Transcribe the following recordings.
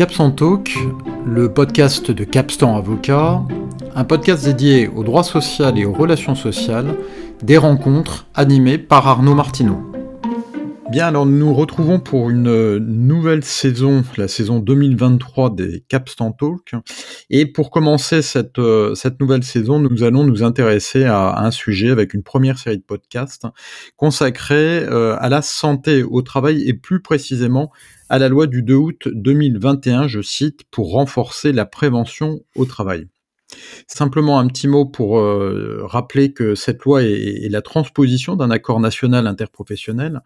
Capstan Talk, le podcast de Capstan Avocat, un podcast dédié au droit social et aux relations sociales, des rencontres animées par Arnaud Martineau. Bien, alors nous nous retrouvons pour une nouvelle saison, la saison 2023 des Capstan Talk. Et pour commencer cette, cette nouvelle saison, nous allons nous intéresser à, un sujet avec une première série de podcasts consacrée euh, à la santé au travail et plus précisément à la loi du 2 août 2021, je cite, pour renforcer la prévention au travail. Simplement un petit mot pour euh, rappeler que cette loi est, la transposition d'un accord national interprofessionnel,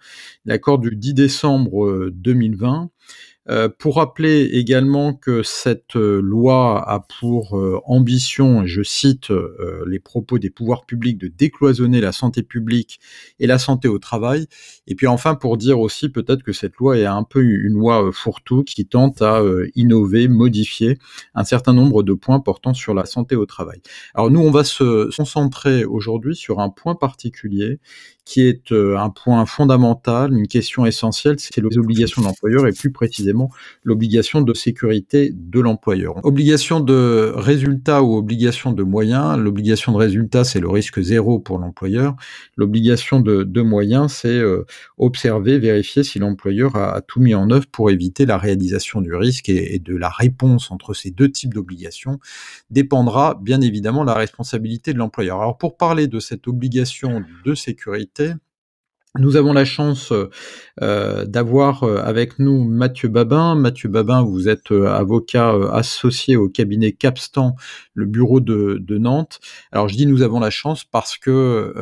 l'accord du 10 décembre 2020, euh, pour rappeler également que cette euh, loi a pour euh, ambition, et je cite les propos des pouvoirs publics, de décloisonner la santé publique et la santé au travail. Et puis enfin pour dire aussi peut-être que cette loi est un peu une loi fourre-tout qui tente à innover, modifier un certain nombre de points portant sur la santé au travail. Alors nous, on va se concentrer aujourd'hui sur un point particulier qui est un point fondamental, une question essentielle, c'est les obligations de l'employeur et plus précisément l'obligation de sécurité de l'employeur. Obligation de résultat ou obligation de moyens. L'obligation de résultat, c'est le risque zéro pour l'employeur. L'obligation de, moyens, c'est observer, vérifier si l'employeur a, tout mis en œuvre pour éviter la réalisation du risque et, et de la réponse entre ces deux types d'obligations dépendra bien évidemment la responsabilité de l'employeur. Alors pour parler de cette obligation de sécurité, nous avons la chance euh, d'avoir euh, avec nous Mathieu Babin. Mathieu Babin, vous êtes euh, avocat associé au cabinet Capstan, le bureau de, Nantes. Alors je dis nous avons la chance parce que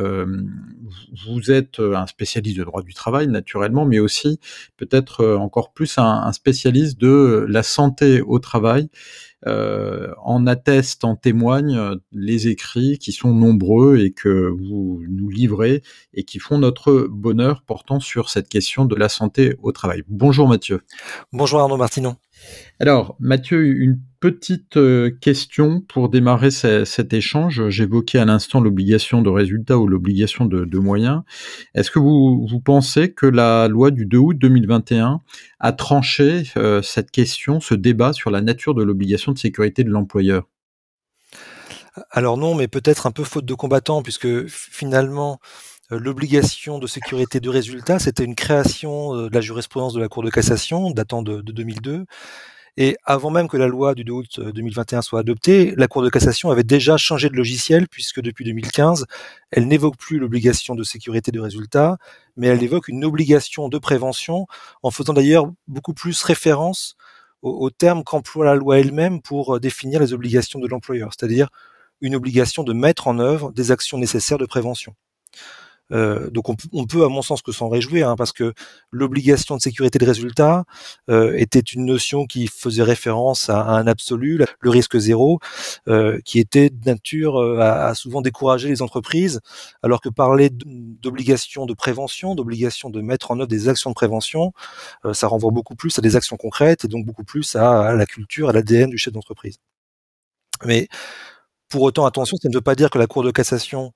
vous êtes un spécialiste de droit du travail naturellement, mais aussi peut-être encore plus un spécialiste de la santé au travail euh, en attestent, en témoignent euh, les écrits qui sont nombreux et que vous nous livrez et qui font notre bonheur portant sur cette question de la santé au travail. Bonjour Mathieu. Bonjour Arnaud Martinon. Alors, Mathieu, une petite euh, question pour démarrer cet échange. J'évoquais à l'instant l'obligation de résultat ou l'obligation de, moyens. Est-ce que vous, pensez que la loi du 2 août 2021 a tranché euh, cette question, ce débat sur la nature de l'obligation de sécurité de l'employeur? Alors non, mais peut-être un peu faute de combattant, puisque finalement, l'obligation de sécurité de résultat, c'était une création de la jurisprudence de la Cour de cassation datant de, 2002. Et avant même que la loi du 2 août 2021 soit adoptée, la Cour de cassation avait déjà changé de logiciel puisque depuis 2015, elle n'évoque plus l'obligation de sécurité de résultat, mais elle évoque une obligation de prévention en faisant d'ailleurs beaucoup plus référence au, terme qu'emploie la loi elle-même pour définir les obligations de l'employeur, c'est-à-dire une obligation de mettre en œuvre des actions nécessaires de prévention. Euh, donc on, peut, à mon sens, que s'en réjouir, hein, parce que l'obligation de sécurité de résultat euh, était une notion qui faisait référence à, un absolu, le risque zéro, euh, qui était de nature à, souvent décourager les entreprises, alors que parler d'obligation de prévention, d'obligation de mettre en œuvre des actions de prévention, ça renvoie beaucoup plus à des actions concrètes et donc beaucoup plus à, à la culture, à l'ADN du chef d'entreprise. Mais pour autant, attention, ça ne veut pas dire que la Cour de cassation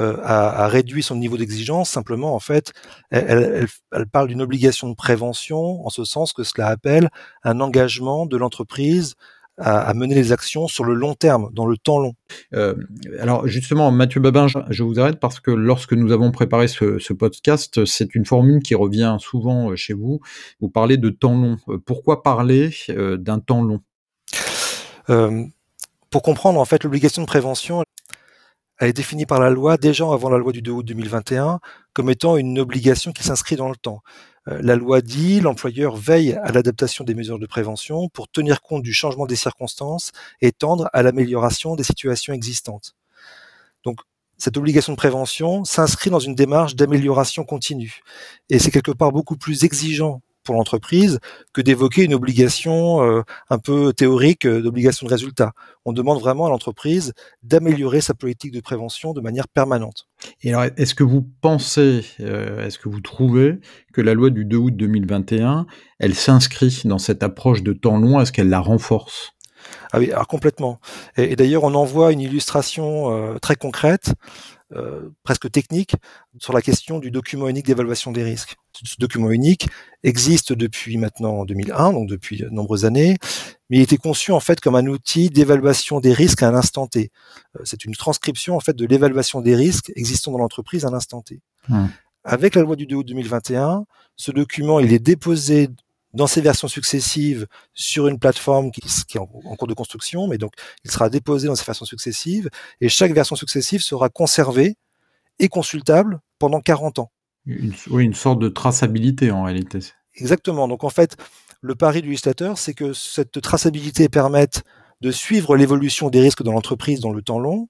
euh, a, réduit son niveau d'exigence. Simplement, en fait, elle, parle d'une obligation de prévention, en ce sens que cela appelle un engagement de l'entreprise à, mener les actions sur le long terme, dans le temps long. Euh, alors justement, Mathieu Babin, je, vous arrête parce que lorsque nous avons préparé ce, podcast, c'est une formule qui revient souvent euh, chez vous. Vous parlez de temps long. Pourquoi parler d'un temps long? Pour comprendre, en fait, l'obligation de prévention, elle est définie par la loi déjà avant la loi du 2 août 2021 comme étant une obligation qui s'inscrit dans le temps. Euh, la loi dit l'employeur veille à l'adaptation des mesures de prévention pour tenir compte du changement des circonstances et tendre à l'amélioration des situations existantes. Donc, cette obligation de prévention s'inscrit dans une démarche d'amélioration continue. Et c'est quelque part beaucoup plus exigeant pour l'entreprise que d'évoquer une obligation euh, un peu théorique euh, d'obligation de résultat. On demande vraiment à l'entreprise d'améliorer sa politique de prévention de manière permanente. Et alors, est-ce que vous pensez, euh, est-ce que vous trouvez que la loi du 2 août 2021, elle s'inscrit dans cette approche de temps long? Est-ce qu'elle la renforce? Ah oui, alors complètement. Et, d'ailleurs, on en voit une illustration très concrète euh, presque technique sur la question du document unique d'évaluation des risques. Ce document unique existe depuis maintenant 2001, donc depuis de nombreuses années, mais il était conçu en fait comme un outil d'évaluation des risques à un instant T. Euh, c'est une transcription en fait de l'évaluation des risques existant dans l'entreprise à l'instant T. Mmh. Avec la loi du 2 août 2021, ce document il est déposé dans ses versions successives sur une plateforme qui, est en, cours de construction, mais donc il sera déposé dans ses versions successives, et chaque version successive sera conservée et consultable pendant 40 ans. oui, une sorte de traçabilité en réalité. Exactement. Donc en fait, le pari du législateur, c'est que cette traçabilité permette de suivre l'évolution des risques dans l'entreprise dans le temps long,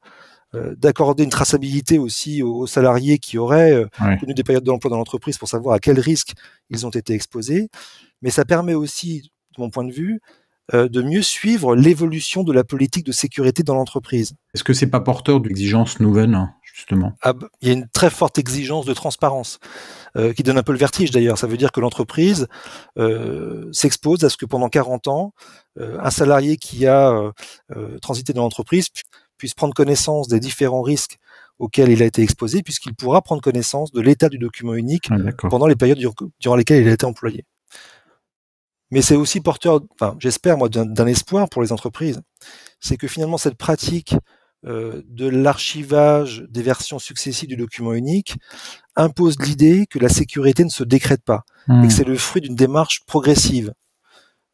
d'accorder une traçabilité aussi aux, salariés qui auraient euh, connu des périodes d'emploi dans l'entreprise pour savoir à quels risques ils ont été exposés, mais ça permet aussi, de mon point de vue, euh, de mieux suivre l'évolution de la politique de sécurité dans l'entreprise. Est-ce que c'est pas porteur d'exigences nouvelles, hein, justement? Ah, bah, Il y a une très forte exigence de transparence, euh, qui donne un peu le vertige d'ailleurs. Ça veut dire que l'entreprise euh, s'expose à ce que pendant 40 ans, un salarié qui a transité dans l'entreprise puisse prendre connaissance des différents risques auxquels il a été exposé, puisqu'il pourra prendre connaissance de l'état du document unique ah, pendant les périodes durant lesquelles il a été employé mais c'est aussi porteur, enfin, j'espère moi, d'un espoir pour les entreprises. C'est que finalement cette pratique euh, de l'archivage des versions successives du document unique impose l'idée que la sécurité ne se décrète pas et que hmm. c'est le fruit d'une démarche progressive.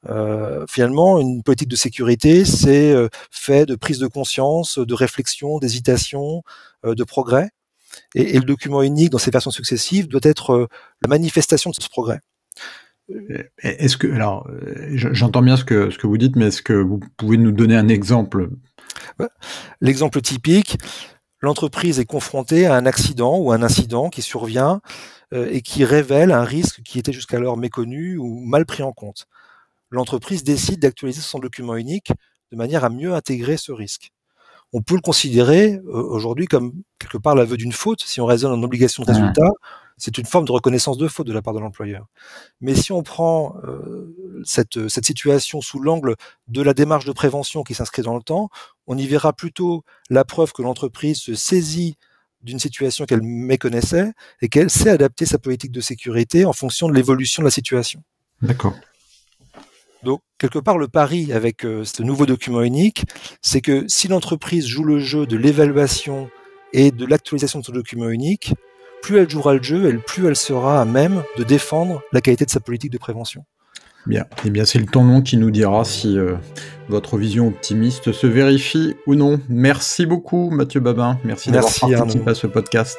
Euh, finalement, une politique de sécurité, c'est euh, fait de prise de conscience, de réflexion, d'hésitation, euh, de progrès. Et, et, le document unique dans ses versions successives doit être euh, la manifestation de ce progrès. Est-ce que, alors, j'entends bien ce que, ce que vous dites, mais est-ce que vous pouvez nous donner un exemple? L'exemple typique, l'entreprise est confrontée à un accident ou un incident qui survient euh, et qui révèle un risque qui était jusqu'alors méconnu ou mal pris en compte. L'entreprise décide d'actualiser son document unique de manière à mieux intégrer ce risque. On peut le considérer euh, aujourd'hui comme quelque part l'aveu d'une faute si on raisonne en obligation de résultat c'est une forme de reconnaissance de faute de la part de l'employeur. Mais si on prend euh, cette, cette situation sous l'angle de la démarche de prévention qui s'inscrit dans le temps, on y verra plutôt la preuve que l'entreprise se saisit d'une situation qu'elle méconnaissait et qu'elle sait adapter sa politique de sécurité en fonction de l'évolution de la situation. D'accord. Donc, quelque part, le pari avec euh, ce nouveau document unique, c'est que si l'entreprise joue le jeu de l'évaluation et de l'actualisation de ce document unique, plus elle jouera le jeu, et plus elle sera à même de défendre la qualité de sa politique de prévention. Bien, et eh bien c'est le temps long qui nous dira si euh, votre vision optimiste se vérifie ou non. Merci beaucoup Mathieu Babin, merci d'avoir participé à ce podcast.